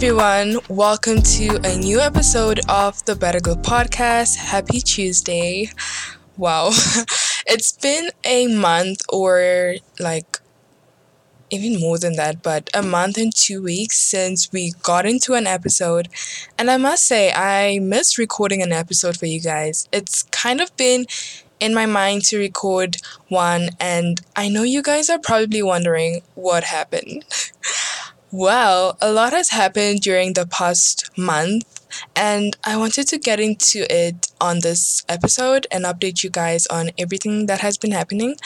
everyone. Welcome to a new episode of the Better Glow podcast. Happy Tuesday. Wow. it's been a month or like even more than that, but a month and two weeks since we got into an episode. And I must say, I miss recording an episode for you guys. It's kind of been in my mind to record one, and I know you guys are probably wondering what happened. Well, a lot has happened during the past month, and I wanted to get into it on this episode and update you guys on everything that has been happening.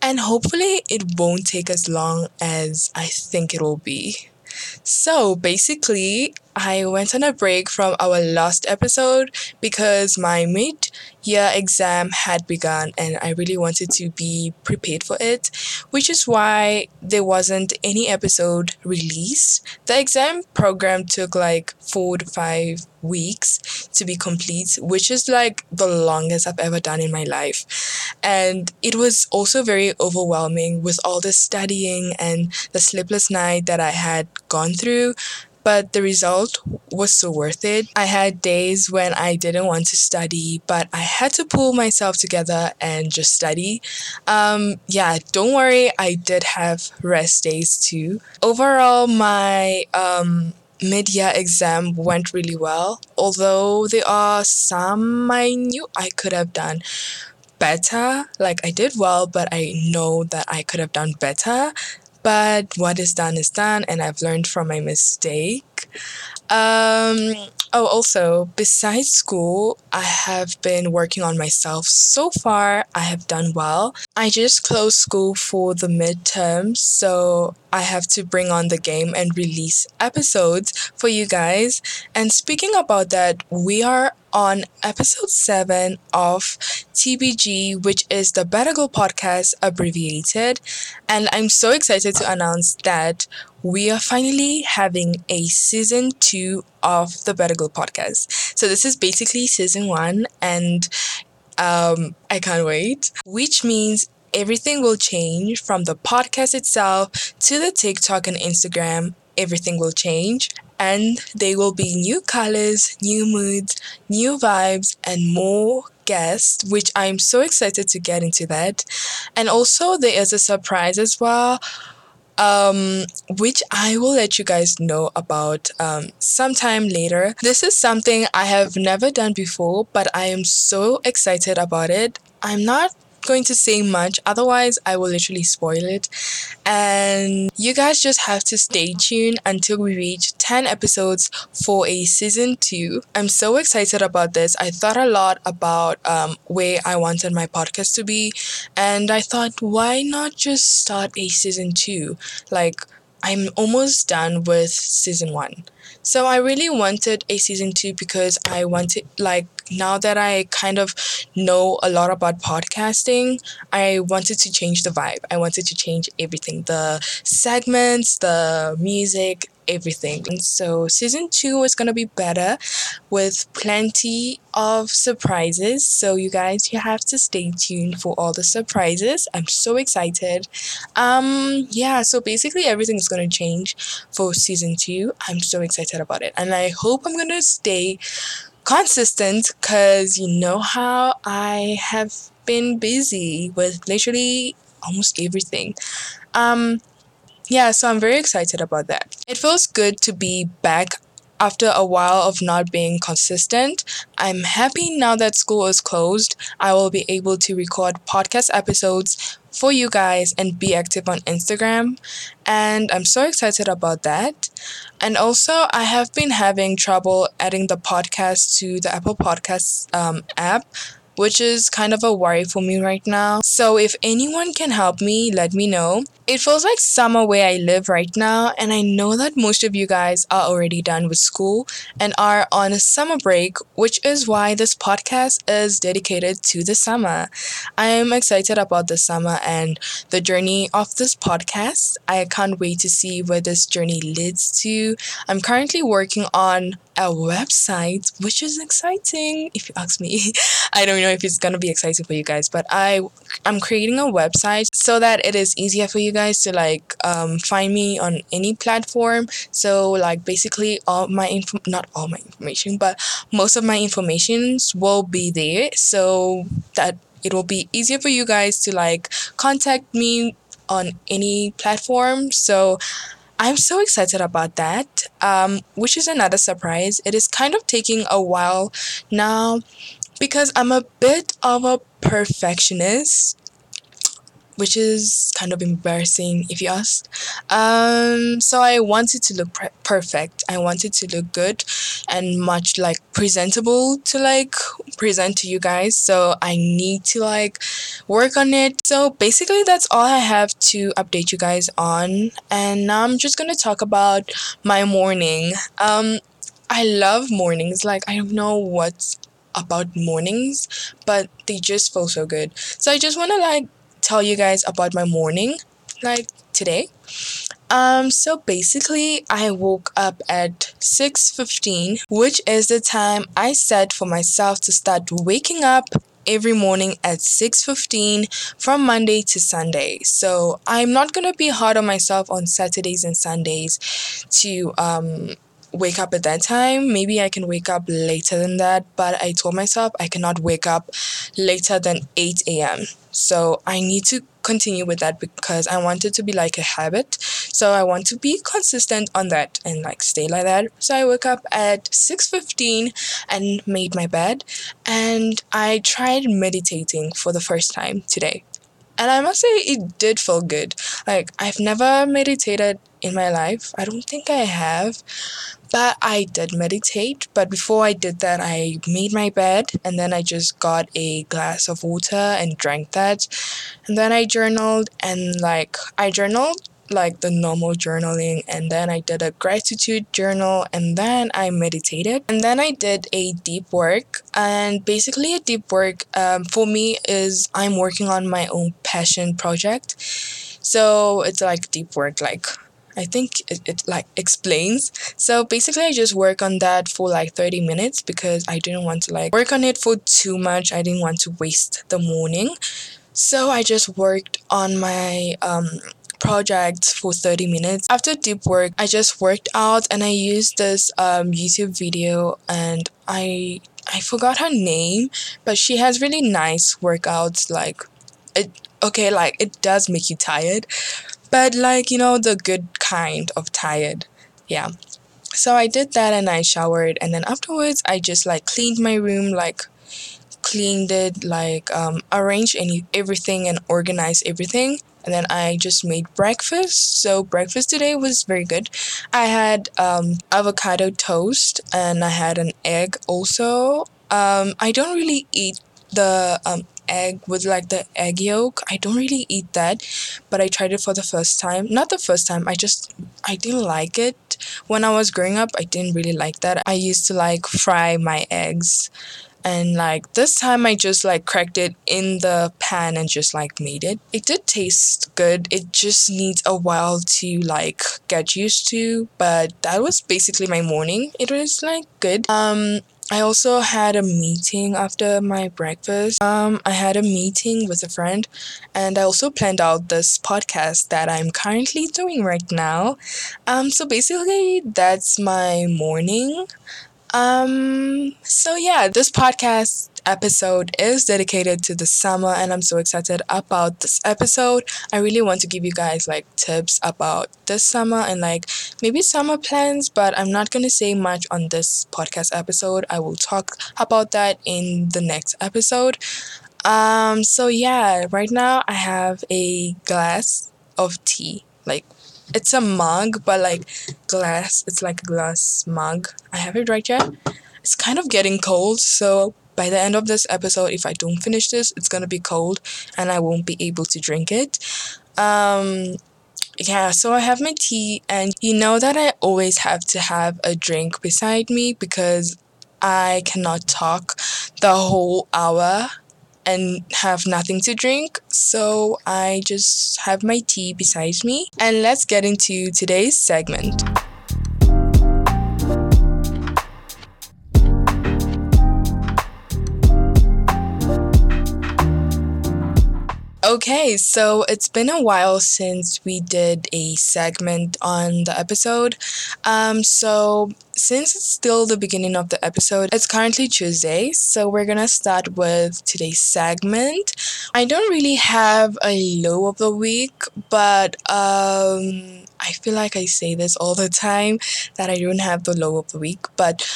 And hopefully, it won't take as long as I think it will be. So basically, I went on a break from our last episode because my mid year exam had begun and I really wanted to be prepared for it, which is why there wasn't any episode released. The exam program took like four to five weeks to be complete, which is like the longest I've ever done in my life. And it was also very overwhelming with all the studying and the sleepless night that I had gone through but the result was so worth it. I had days when I didn't want to study, but I had to pull myself together and just study. Um, yeah, don't worry, I did have rest days too. Overall, my um, mid year exam went really well, although there are some I knew I could have done better. Like I did well, but I know that I could have done better. But what is done is done, and I've learned from my mistake. Um, oh, also, besides school, I have been working on myself. So far, I have done well. I just closed school for the midterms, so I have to bring on the game and release episodes for you guys. And speaking about that, we are on episode 7 of TBG, which is the Better Glow podcast abbreviated. And I'm so excited to announce that we are finally having a season 2 of the Better Glow podcast. So this is basically season 1 and um, I can't wait, which means everything will change from the podcast itself to the TikTok and Instagram. Everything will change, and there will be new colors, new moods, new vibes, and more guests, which I'm so excited to get into that. And also, there is a surprise as well um, which I will let you guys know about um, sometime later. This is something I have never done before, but I am so excited about it. I'm not going to say much, otherwise, I will literally spoil it. And you guys just have to stay tuned until we reach 10 episodes for a season 2. I'm so excited about this. I thought a lot about um, where I wanted my podcast to be, and I thought, why not just start a season 2? Like, I'm almost done with season 1. So I really wanted a season 2 because I wanted like now that I kind of know a lot about podcasting, I wanted to change the vibe. I wanted to change everything the segments, the music, everything. And so season two is going to be better with plenty of surprises. So you guys, you have to stay tuned for all the surprises. I'm so excited. Um yeah, so basically everything is going to change for season 2. I'm so excited about it. And I hope I'm going to stay consistent because you know how I have been busy with literally almost everything. Um, yeah, so I'm very excited about that. It feels good to be back after a while of not being consistent. I'm happy now that school is closed. I will be able to record podcast episodes for you guys and be active on Instagram. And I'm so excited about that. And also, I have been having trouble adding the podcast to the Apple Podcasts um, app which is kind of a worry for me right now. So if anyone can help me, let me know. It feels like summer where I live right now, and I know that most of you guys are already done with school and are on a summer break, which is why this podcast is dedicated to the summer. I am excited about the summer and the journey of this podcast. I can't wait to see where this journey leads to. I'm currently working on a website, which is exciting if you ask me. I don't know if it's gonna be exciting for you guys, but I I'm creating a website so that it is easier for you guys to like um, find me on any platform. So like basically all my info not all my information, but most of my informations will be there so that it will be easier for you guys to like contact me on any platform. So I'm so excited about that, um, which is another surprise. It is kind of taking a while now because I'm a bit of a perfectionist which is kind of embarrassing if you ask. Um, so I wanted to look pre- perfect. I wanted to look good and much like presentable to like present to you guys. So I need to like work on it. So basically, that's all I have to update you guys on. And now I'm just gonna talk about my morning. Um, I love mornings. Like I don't know what's about mornings, but they just feel so good. So I just want to like tell you guys about my morning, like today. Um, so basically, I woke up at 6:15, which is the time I set for myself to start waking up every morning at 6:15 from Monday to Sunday. So, I'm not to be hard on myself on Saturdays and Sundays to um wake up at that time. Maybe I can wake up later than that, but I told myself I cannot wake up later than 8 a.m. So I need to continue with that because I want it to be like a habit. So I want to be consistent on that and like stay like that. So I woke up at 6:15 and made my bed and I tried meditating for the first time today. And I must say it did feel good. Like I've never meditated in my life. I don't think I have. But I did meditate. But before I did that, I made my bed and then I just got a glass of water and drank that. And then I journaled and like I journaled like the normal journaling and then I did a gratitude journal and then I meditated and then I did a deep work and basically a deep work um, for me is I'm working on my own passion project so it's like deep work like I think it, it like explains. So basically I just work on that for like 30 minutes because I didn't want to like work on it for too much. I didn't want to waste the morning. So I just worked on my um project for 30 minutes. After deep work, I just worked out and I used this um YouTube video and I I forgot her name, but she has really nice workouts like it okay, like it does make you tired, but like you know the good kind of tired yeah so i did that and i showered and then afterwards i just like cleaned my room like cleaned it like um arranged any everything and organized everything and then I just made breakfast. So breakfast today was very good. I had um, avocado toast and I had an egg also. Um, I don't really eat the um, egg with like the egg yolk. I don't really eat that, but I tried it for the first time. Not the first time, I just I didn't like it. When I was growing up, I didn't really like that. I used to like fry my eggs. And like this time I just like cracked it in the pan and just like made it. It did taste good. It just needs a while to like get used to, but that was basically my morning. It was like good. Um I also had a meeting after my breakfast. Um, I had a meeting with a friend, and I also planned out this podcast that I'm currently doing right now. Um, so basically, that's my morning. Um, so yeah, this podcast episode is dedicated to the summer and I'm so excited about this episode. I really want to give you guys like tips about this summer and like maybe summer plans, but I'm not going to say much on this podcast episode. I will talk about that in the next episode. Um so yeah, right now I have a glass of tea. Like it's a mug, but like glass. It's like a glass mug. I have it right here. It's kind of getting cold, so by the end of this episode, if I don't finish this, it's gonna be cold and I won't be able to drink it. Um, yeah, so I have my tea, and you know that I always have to have a drink beside me because I cannot talk the whole hour and have nothing to drink. So I just have my tea beside me. And let's get into today's segment. Okay, so it's been a while since we did a segment on the episode. Um, so since it's still the beginning of the episode, it's currently Tuesday, so we're gonna start with today's segment. I don't really have a low of the week, but um, I feel like I say this all the time that I don't have the low of the week, but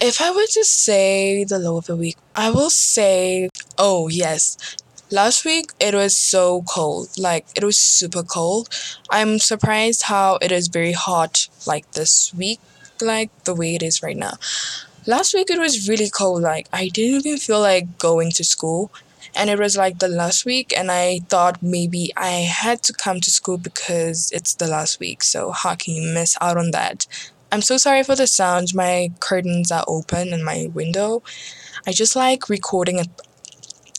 if I were to say the low of the week, I will say, oh yes, Last week it was so cold, like it was super cold. I'm surprised how it is very hot like this week, like the way it is right now. Last week it was really cold, like I didn't even feel like going to school. And it was like the last week, and I thought maybe I had to come to school because it's the last week. So, how can you miss out on that? I'm so sorry for the sounds. My curtains are open and my window. I just like recording it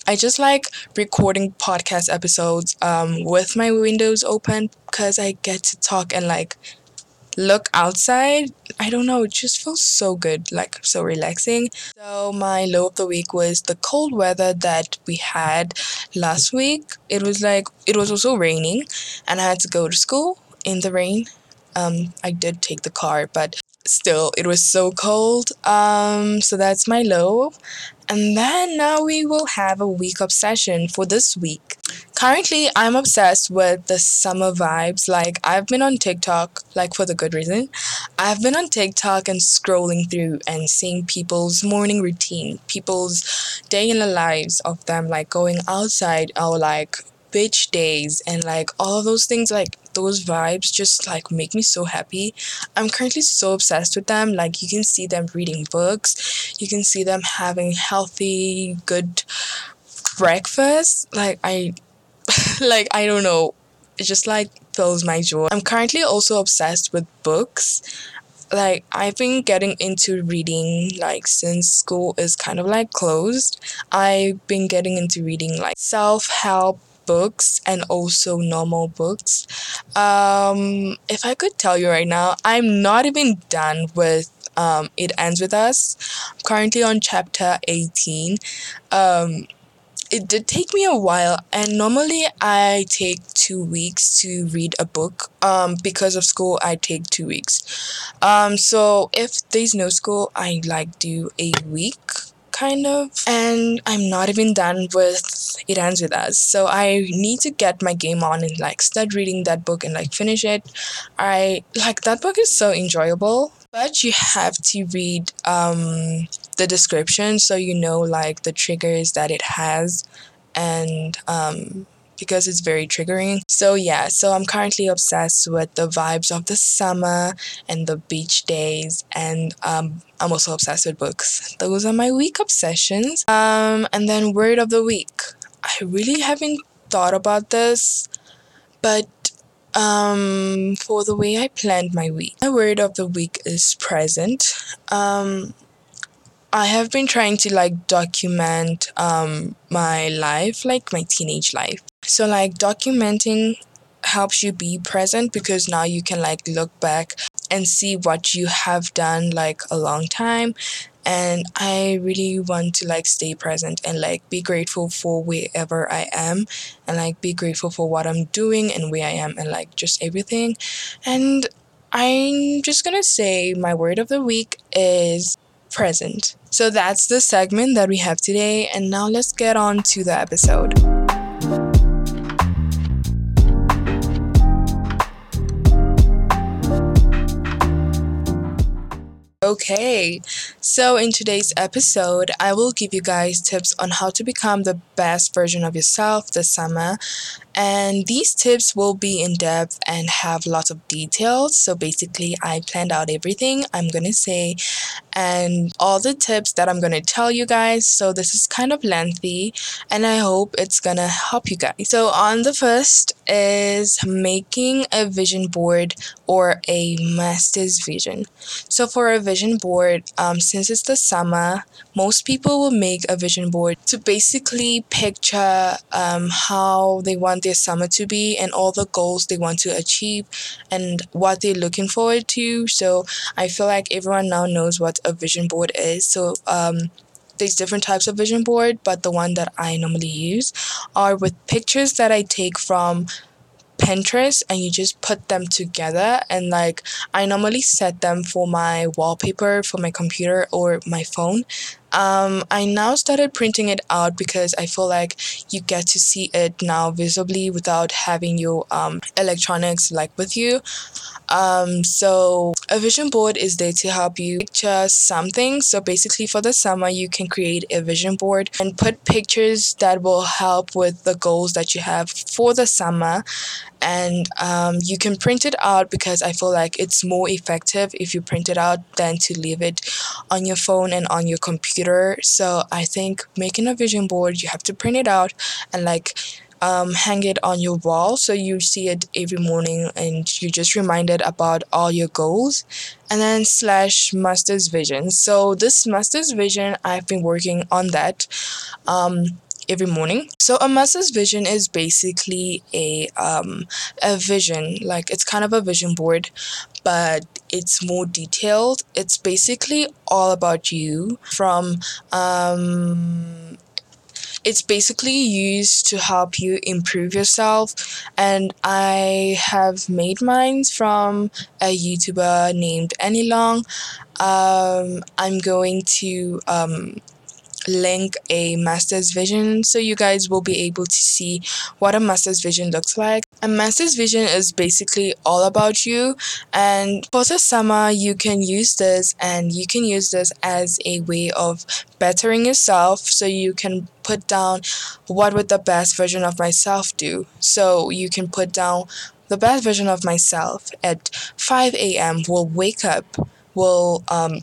I just like recording podcast episodes um, with my windows open because I get to talk and like look outside. I don't know, it just feels so good, like so relaxing. So, my low of the week was the cold weather that we had last week. It was like, it was also raining, and I had to go to school in the rain. Um, I did take the car, but still, it was so cold. Um, so that's my low. And then now we will have a week obsession for this week. Currently, I'm obsessed with the summer vibes. Like, I've been on TikTok, like, for the good reason. I've been on TikTok and scrolling through and seeing people's morning routine, people's day in the lives of them, like, going outside or, like, beach days and like all those things like those vibes just like make me so happy. I'm currently so obsessed with them. Like you can see them reading books. You can see them having healthy good breakfast. Like i like i don't know. It just like fills my joy. I'm currently also obsessed with books. Like I've been getting into reading like since school is kind of like closed. I've been getting into reading like self-help books and also normal books. Um, if I could tell you right now, I'm not even done with um, It Ends With Us. I'm currently on chapter 18. Um, it did take me a while, and normally I take two weeks to read a book. Um, because of school, I take two weeks. Um, so if there's no school, I like do a week kind of. And I'm not even done with It Ends With Us. So I need to get my game on and like start reading that book and like finish it. I like that book is so enjoyable. But you have to read um the description so you know like the triggers that it has and um because it's very triggering. So yeah, so I'm currently obsessed with the vibes of the summer and the beach days and um I'm also obsessed with books. Those are my week obsessions. Um and then word of the week. I really haven't thought about this, but um for the way I planned my week. My word of the week is present. Um I have been trying to like document um my life, like my teenage life. So like documenting helps you be present because now you can like look back and see what you have done like a long time and I really want to like stay present and like be grateful for wherever I am and like be grateful for what I'm doing and where I am and like just everything. And I'm just gonna say my word of the week is present. So that's the segment that we have today, and now let's get on to the episode. Okay, so in today's episode, I will give you guys tips on how to become the best version of yourself this summer. And these tips will be in depth and have lots of details. So basically, I planned out everything I'm gonna say and all the tips that I'm gonna tell you guys. So this is kind of lengthy and I hope it's gonna help you guys. So, on the first is making a vision board or a master's vision. So, for a vision board, um, since it's the summer, most people will make a vision board to basically picture um, how they want their summer to be and all the goals they want to achieve and what they're looking forward to. So I feel like everyone now knows what a vision board is. So um, there's different types of vision board, but the one that I normally use are with pictures that I take from Pinterest and you just put them together and like I normally set them for my wallpaper for my computer or my phone. Um, I now started printing it out because I feel like you get to see it now visibly without having your um, electronics like with you. Um, so a vision board is there to help you picture something. So basically for the summer, you can create a vision board and put pictures that will help with the goals that you have for the summer. And um, you can print it out because I feel like it's more effective if you print it out than to leave it on your phone and on your computer. So I think making a vision board, you have to print it out and like um, hang it on your wall so you see it every morning and you're just reminded about all your goals and then slash master's vision so this master's vision i've been working on that um, every morning. So a master's vision is basically a um, a vision like it's kind of a vision board but it's more detailed. It's basically all about you from um, it's basically used to help you improve yourself. And i have made mine from a youtuber named annie long. Um, i'm going to um, link a master's vision so you guys will be able to see what a master's vision looks like. A master's vision is basically all about you and for the summer you can use this and you can use this as a way of bettering yourself so you can put down what would the best version of myself do. So you can put down the best version of myself at 5 a.m. will wake up will um,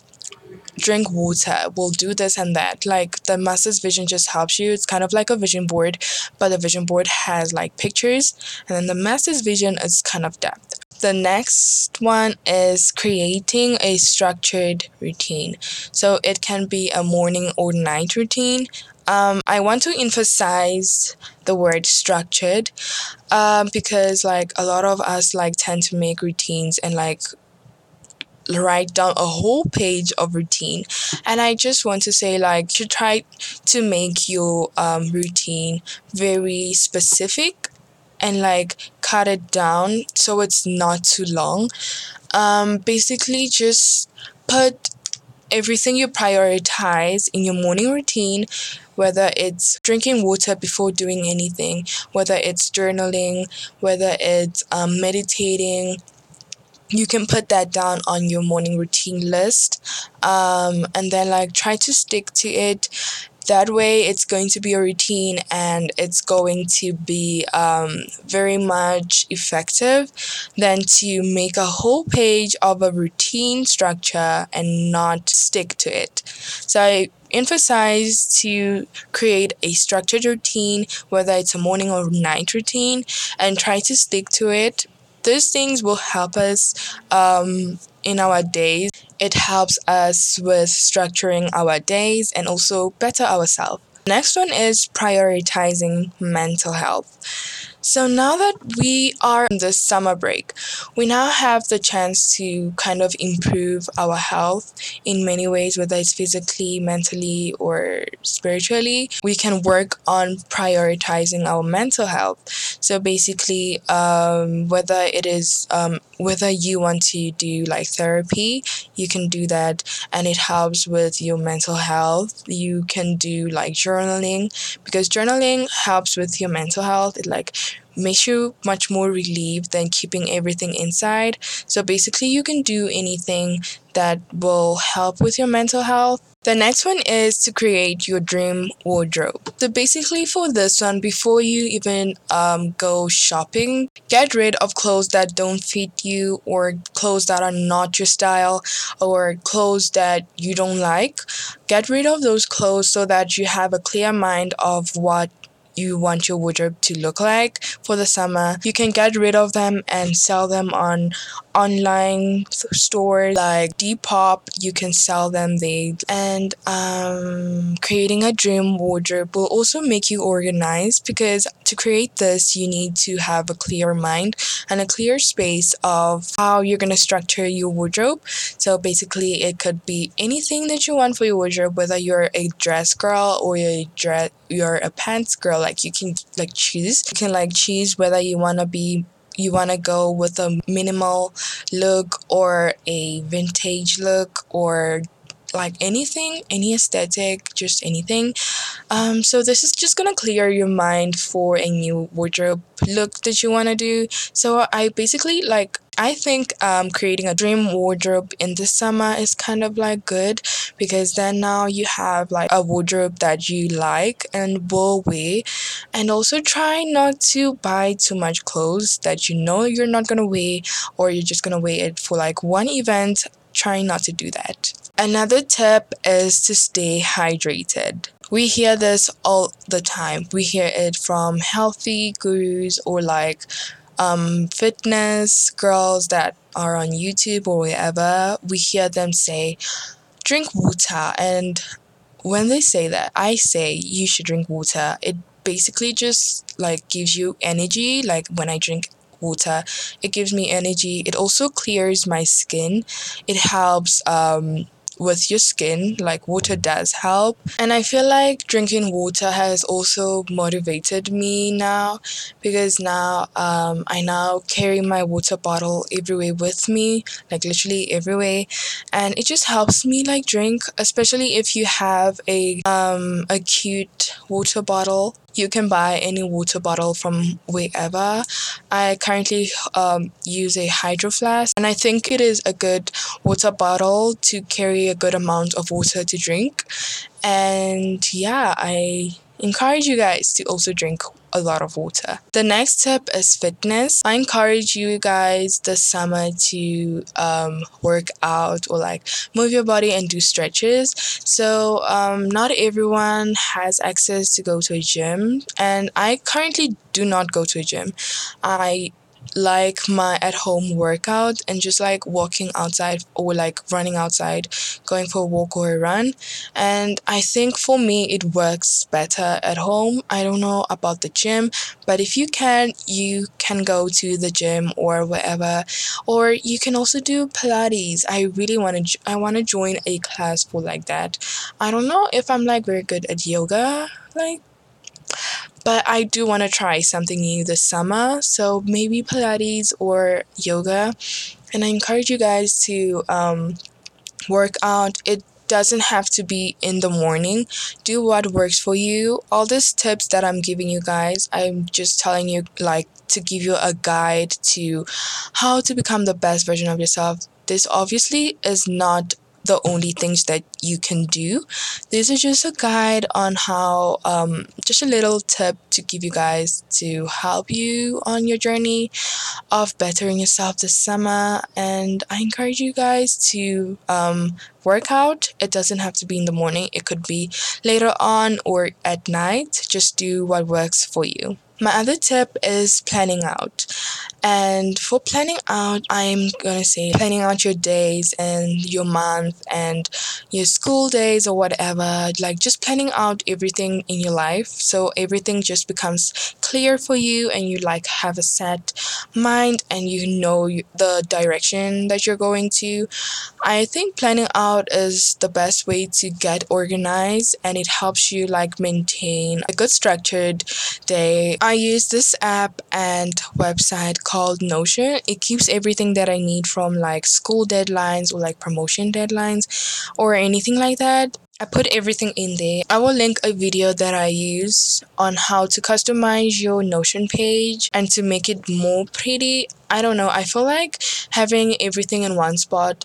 drink water, we'll do this and that. Like the master's vision just helps you. It's kind of like a vision board, but the vision board has like pictures, and then the master's vision is kind of depth. The next one is creating a structured routine. So it can be a morning or night routine. Um, I want to emphasize the word structured um, because like a lot of us like tend to make routines and like write down a whole page of routine. And i just want to say like to try to make your um, routine very specific and like cut it down so it's not too long. Um, basically just put everything you prioritize in your morning routine whether it's drinking water before doing anything whether it's journaling whether it's um, meditating you can put that down on your morning routine list um, and then like try to stick to it. That way it's going to be a routine and it's going to be um, very much effective than to make a whole page of a routine structure and not stick to it. So i emphasize to create a structured routine whether it's a morning or night routine and try to stick to it these things will help us um, in our days. It helps us with structuring our days and also better ourselves. Next one is prioritizing mental health. So now that we are in the summer break, we now have the chance to kind of improve our health in many ways, whether it's physically, mentally, or spiritually. We can work on prioritizing our mental health. So basically, um, whether it is um, whether you want to do like therapy, you can do that, and it helps with your mental health. You can do like journaling because journaling helps with your mental health. It like makes you much more relieved than keeping everything inside. So basically, you can do anything that will help with your mental health. The next one is to create your dream wardrobe. So basically, for this one, before you even um, go shopping, get rid of clothes that don't fit you, or clothes that are not your style, or clothes that you don't like. Get rid of those clothes so that you have a clear mind of what you want your wardrobe to look like for the summer. You can get rid of them and sell them on online stores like Depop. You can sell them They And um, creating a dream wardrobe will also make you organized because to create this, you need to have a clear mind and a clear space of how you're going to structure your wardrobe. So basically, it could be anything that you want for your wardrobe, whether you're a dress girl or you're a dress, you're a pants girl. Like you can like choose. You can like choose whether you want to be you want to go with a minimal look or a vintage look or like anything, any aesthetic, just anything. Um, so this is just gonna clear your mind for a new wardrobe look that you want to do. So I basically like I think um, creating a dream wardrobe in the summer is kind of like good because then now you have like a wardrobe that you like and will wear. And also try not to buy too much clothes that you know you're not gonna wear or you're just gonna wear it for like one event. Try not to do that. Another tip is to stay hydrated. We hear this all the time. We hear it from healthy gurus or like um, fitness girls that are on YouTube or wherever, we hear them say, drink water. And when they say that, I say you should drink water. It basically just like gives you energy. Like when I drink water, it gives me energy. It also clears my skin. It helps um, with your skin, like water does help. And I feel like drinking water has also motivated me now because now um, I now carry my water bottle everywhere with me, like literally everywhere. And it just helps me like drink, especially if you have a um, a cute water bottle you can buy any water bottle from wherever. I currently um, use a hydro flask, and I think it is a good water bottle to carry a good amount of water to drink. And yeah, I encourage you guys to also drink a lot of water. The next tip is fitness. I encourage you guys this summer to um, work out or like move your body and do stretches. So, um, not everyone has access to go to a gym, and I currently do not go to a gym. I like my at home workout and just like walking outside or like running outside, going for a walk or a run. And I think for me, it works better at home. I don't know about the gym, but if you can, you can go to the gym or wherever, or you can also do Pilates. I really want to, I want to join a class for like that. I don't know if I'm like very good at yoga, like but I do want to try something new this summer. So maybe Pilates or yoga. And I encourage you guys to um, work out. It doesn't have to be in the morning. Do what works for you. All these tips that I'm giving you guys, I'm just telling you like to give you a guide to how to become the best version of yourself. This obviously is not the only things that you can do. This is just a guide on how, um, just a little tip to give you guys to help you on your journey of bettering yourself this summer. And I encourage you guys to um, work out. It doesn't have to be in the morning, it could be later on or at night. Just do what works for you. My other tip is planning out. And for planning out, I'm gonna say planning out your days and your month and your school days or whatever. Like just planning out everything in your life so everything just becomes clear for you and you like have a set mind and you know the direction that you're going to. I think planning out is the best way to get organized and it helps you like maintain a good structured day. I use this app and website called Notion. It keeps everything that I need from like school deadlines or like promotion deadlines or anything like that. I put everything in there. I will link a video that I use on how to customize your Notion page and to make it more pretty. I don't know. I feel like having everything in one spot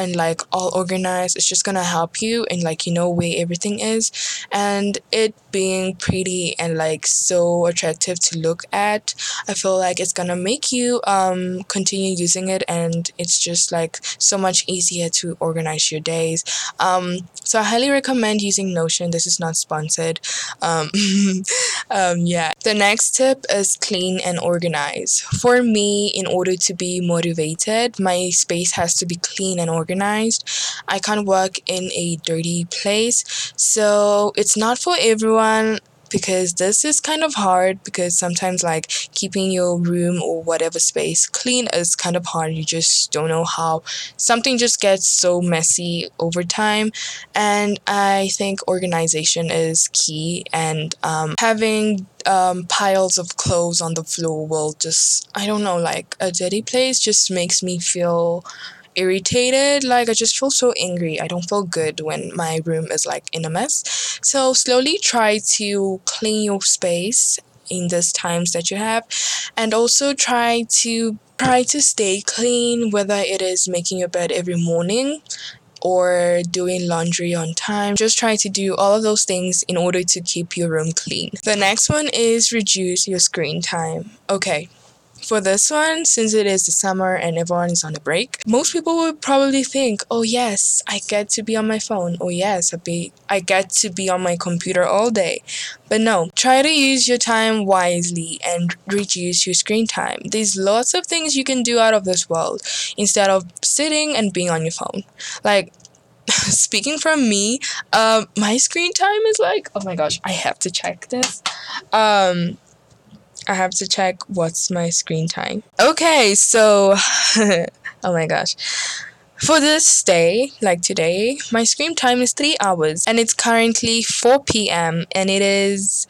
and like all organized it's just gonna help you and like you know where everything is. And it being pretty and like so attractive to look at i feel like it's gonna make you um continue using it and it's just like so much easier to organize your days. Um so i highly recommend using notion this is not sponsored um um, yeah. The next tip is clean and organize. For me, in order to be motivated, my space has to be clean and organized. I can't work in a dirty place. So it's not for everyone because this is kind of hard because sometimes like keeping your room or whatever space clean is kind of hard. You just don't know how something just gets so messy over time. And i think organization is key and um, having um, piles of clothes on the floor will just i don't know like a dirty place just makes me feel irritated. Like I just feel so angry. I don't feel good when my room is like in a mess. So slowly try to clean your space in these times that you have and also try to try to stay clean whether it is making your bed every morning or doing laundry on time. Just try to do all of those things in order to keep your room clean. The next one is reduce your screen time. Okay, for this one, since it is the summer and everyone is on a break, most people would probably think, oh yes, I get to be on my phone. Oh yes, I, be, I get to be on my computer all day. But no, try to use your time wisely and reduce your screen time. There's lots of things you can do out of this world instead of sitting and being on your phone. Like, speaking from me, um, my screen time is like, oh my gosh, I have to check this. Um, I have to check what's my screen time. Okay, so oh my gosh. For this day, like today, my screen time is 3 hours and it's currently 4 p.m. and it is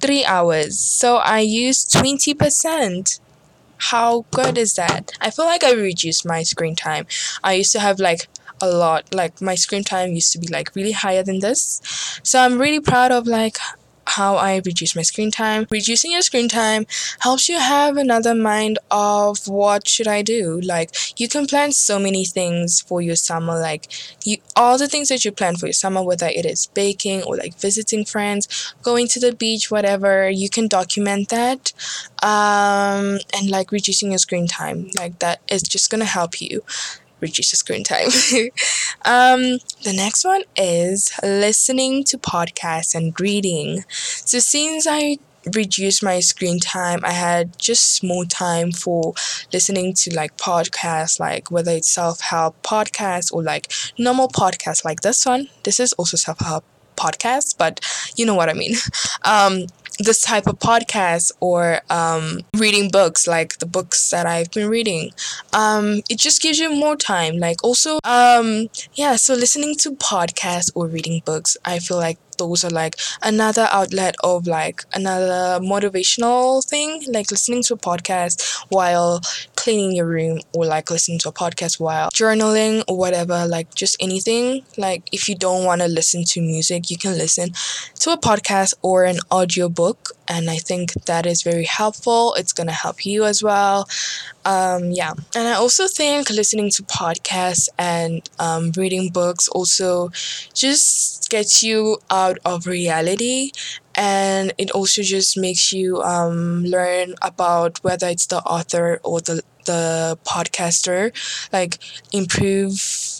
3 hours. So I use 20%. How good is that? I feel like I reduced my screen time. I used to have like a lot like my screen time used to be like really higher than this so i'm really proud of like how I reduce my screen time. Reducing your screen time helps you have another mind of what should I do. Like you can plan so many things for your summer, like you all the things that you plan for your summer, whether it is baking or like visiting friends, going to the beach, whatever, you can document that. Um, and like reducing your screen time, like that is just gonna help you reduce the screen time. um, the next one is listening to podcasts and reading. So since I reduced my screen time, I had just more time for listening to like podcasts, like whether it's self help podcasts or like normal podcasts like this one. This is also self help podcast, but you know what I mean. Um, this type of podcast or um, reading books like the books that I've been reading. Um, it just gives you more time. Like also, um, yeah. So listening to podcasts or reading books, I feel like those are like another outlet of like another motivational thing like listening to a podcast while cleaning your room or like listening to a podcast while journaling or whatever like just anything. Like if you don't want to listen to music you can listen to a podcast or an audiobook and i think that is very helpful. It's going to help you as well. Um, yeah. And i also think listening to podcasts and um, reading books also just gets you out of reality and it also just makes you um, learn about whether it's the author or the the podcaster like improve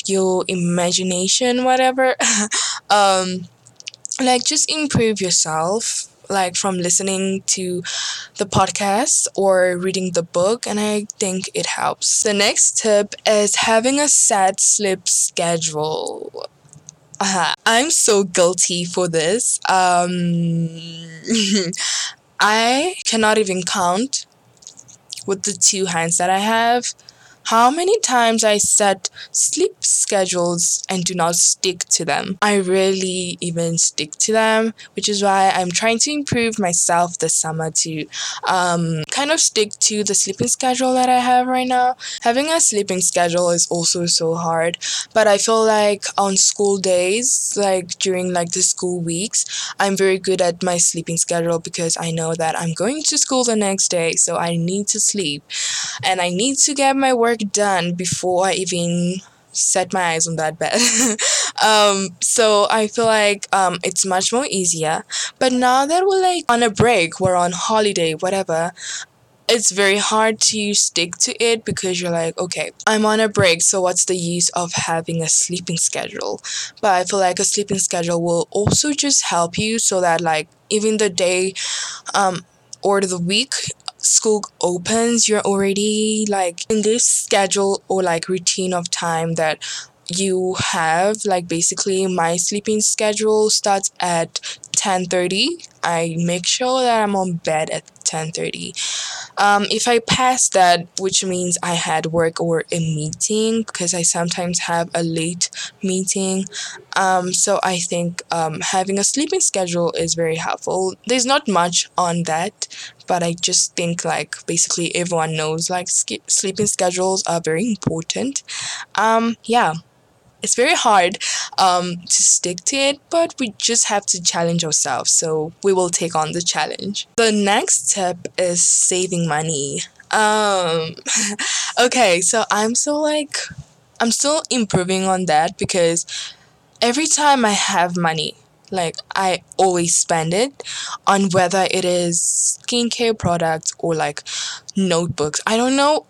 your imagination whatever. Um like just improve yourself like from listening to the podcast or reading the book and I think it helps. The next tip is having a set sleep schedule. Uh, I'm so guilty for this. Um, I cannot even count with the two hands that I have how many times I set sleep schedules and do not stick to them. I rarely even stick to them, which is why I'm trying to improve myself this summer to um, kind of stick to the sleeping schedule that I have right now. Having a sleeping schedule is also so hard, but I feel like on school days, like during like the school weeks, I'm very good at my sleeping schedule because I know that I'm going to school the next day, so I need to sleep and I need to get my work done before I even set my eyes on that bed. um, so I feel like um, it's much more easier. But now that we're like on a break, we're on holiday, whatever, it's very hard to stick to it because you're like, okay, I'm on a break, so what's the use of having a sleeping schedule? But I feel like a sleeping schedule will also just help you so that like even the day um or the week school opens you're already like in this schedule or like routine of time that you have like basically my sleeping schedule starts at 10:30 I make sure that I'm on bed at 10:30 um, if I pass that which means I had work or a meeting because I sometimes have a late meeting um, so I think um, having a sleeping schedule is very helpful. There's not much on that but I just think like basically everyone knows like sk- sleeping schedules are very important. Um, yeah it's very hard um, to stick to it, but we just have to challenge ourselves. So we will take on the challenge. The next tip is saving money. Um, okay, so I'm still like, I'm still improving on that because every time I have money, like I always spend it on whether it is skincare products or like notebooks. I don't know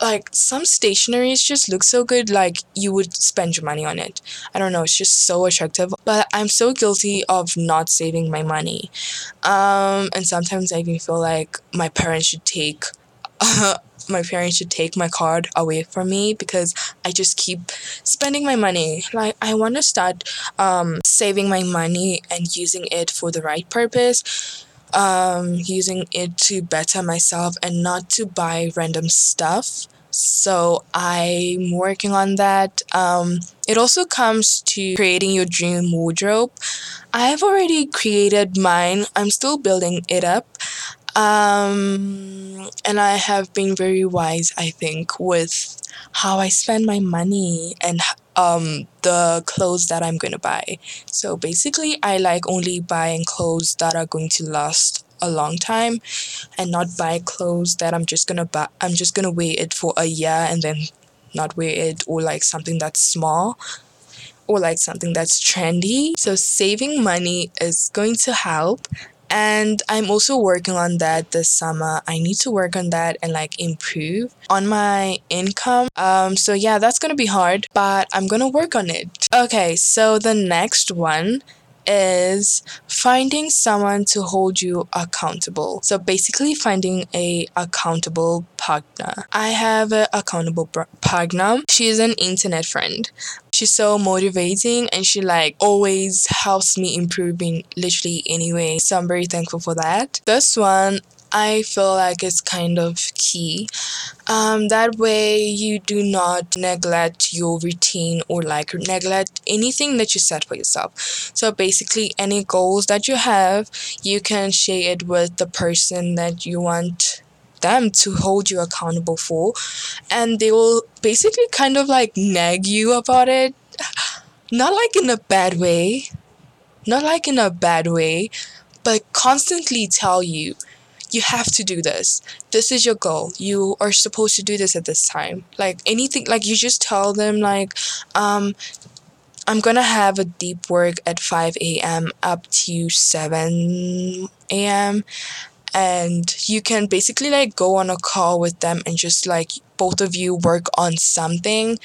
like some stationaries just look so good like you would spend your money on it. I don't know it's just so attractive but i'm so guilty of not saving my money. Um and sometimes i even feel like my parents should take my parents should take my card away from me because i just keep spending my money. Like i want to start um saving my money and using it for the right purpose um, using it to better myself and not to buy random stuff. So I'm working on that. Um, it also comes to creating your dream wardrobe. I have already created mine. I'm still building it up. Um, and I have been very wise, I think, with how I spend my money and um the clothes that I'm going to buy. So basically, I like only buying clothes that are going to last a long time and not buy clothes that I'm just going to buy I'm just going to wear it for a year and then not wear it or like something that's small or like something that's trendy. So saving money is going to help and I'm also working on that this summer. I need to work on that and like improve on my income. Um so yeah, that's to be hard, but I'm to work on it. Okay, so the next one is finding someone to hold you accountable. So basically finding a accountable partner. I have an accountable partner. She is an internet friend. She's so motivating and she like always helps me improving literally anyway. So I'm very thankful for that. This one I feel like it's kind of key. Um, that way, you do not neglect your routine or like neglect anything that you set for yourself. So, basically, any goals that you have, you can share it with the person that you want them to hold you accountable for, and they will basically kind of like nag you about it. Not like in a bad way, not like in a bad way, but constantly tell you you have to do this. This is your goal. You are supposed to do this at this time. Like anything, like you just tell them, like, um, I'm gonna have a deep work at 5 a.m. up to 7 a.m. And you can basically like go on a call with them and just like both of you work on something.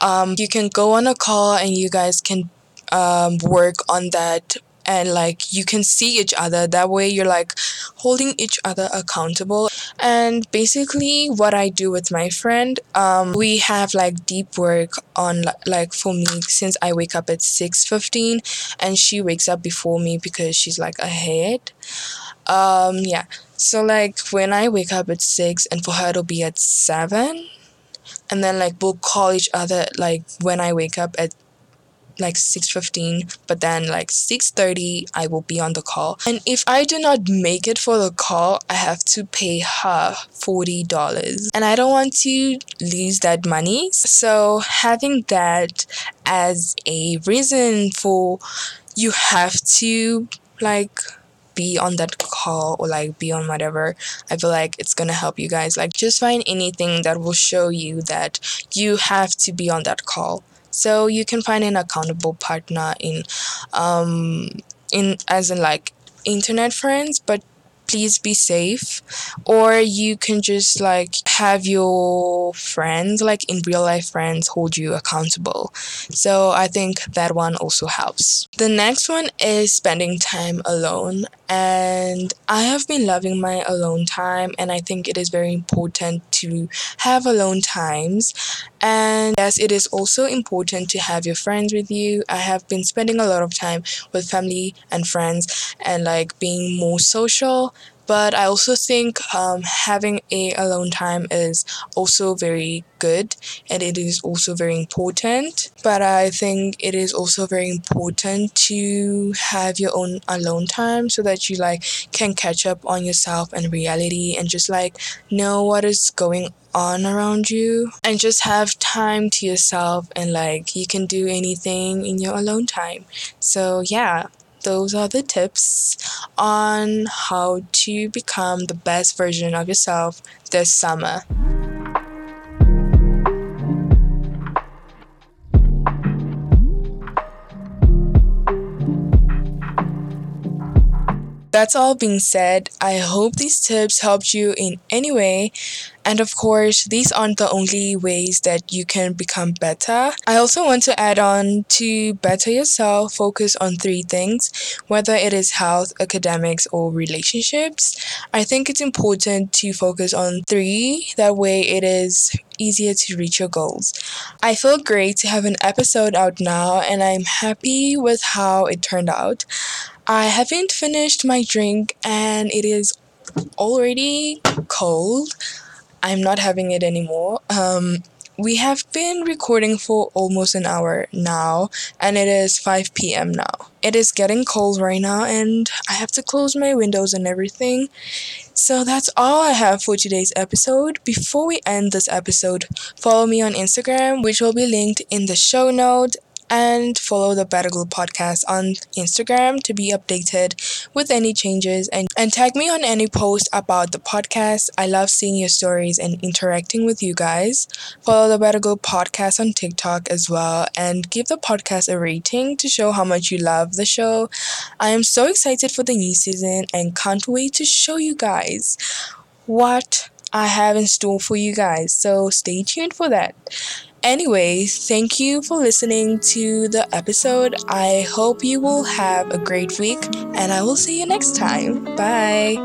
Um, you can go on a call and you guys can um, work on that and like you can see each other. That way you're like holding each other accountable. And basically what i do with my friend um we have like deep work on like for me since i wake up at 6.15 and she wakes up before me because she's like ahead. Um yeah. So like when i wake up at 6 and for her it'll be at 7 and then like we'll call each other like when i wake up at like 6.15 but then like 6.30 i will be on the call. And if i do not make it for the call i have to pay her $40 and i don't want to lose that money. So having that as a reason for you have to like be on that call or like be on whatever i feel like it's gonna help you guys. Like just find anything that will show you that you have to be on that call so you can find an accountable partner in um in as in like internet friends but please be safe. Or you can just like have your friends, like in real life friends, hold you accountable. So I think that one also helps. The next one is spending time alone. And I have been loving my alone time, and I think it is very important to have alone times. And yes, it is also important to have your friends with you. I have been spending a lot of time with family and friends and like being more social but I also think um, having a alone time is also very good and it is also very important. But I think it is also very important to have your own alone time so that you like can catch up on yourself and reality and just like know what is going on around you and just have time to yourself and like you can do anything in your alone time. So yeah, those are the tips on how to become the best version of yourself this summer. That's all being said. I hope these tips helped you in any way. And of course, these aren't the only ways that you can become better. I also want to add on to better yourself, focus on three things, whether it is health, academics, or relationships. I think it's important to focus on three, that way, it is easier to reach your goals. I feel great to have an episode out now, and I'm happy with how it turned out. I haven't finished my drink and it is already cold. I'm not having it anymore. Um, we have been recording for almost an hour now, and it is 5 p.m. now. It is getting cold right now, and I have to close my windows and everything. So that's all I have for today's episode. Before we end this episode, follow me on Instagram, which will be linked in the show notes and follow the Better Glow podcast on Instagram to be updated with any changes and, and tag me on any post about the podcast. I love seeing your stories and interacting with you guys. Follow the Better Glow podcast on TikTok as well and give the podcast a rating to show how much you love the show. I am so excited for the new season and can't wait to show you guys what I have in store for you guys. So stay tuned for that. Anyway, thank you for listening to the episode. I hope you will have a great week and I will see you next time. Bye.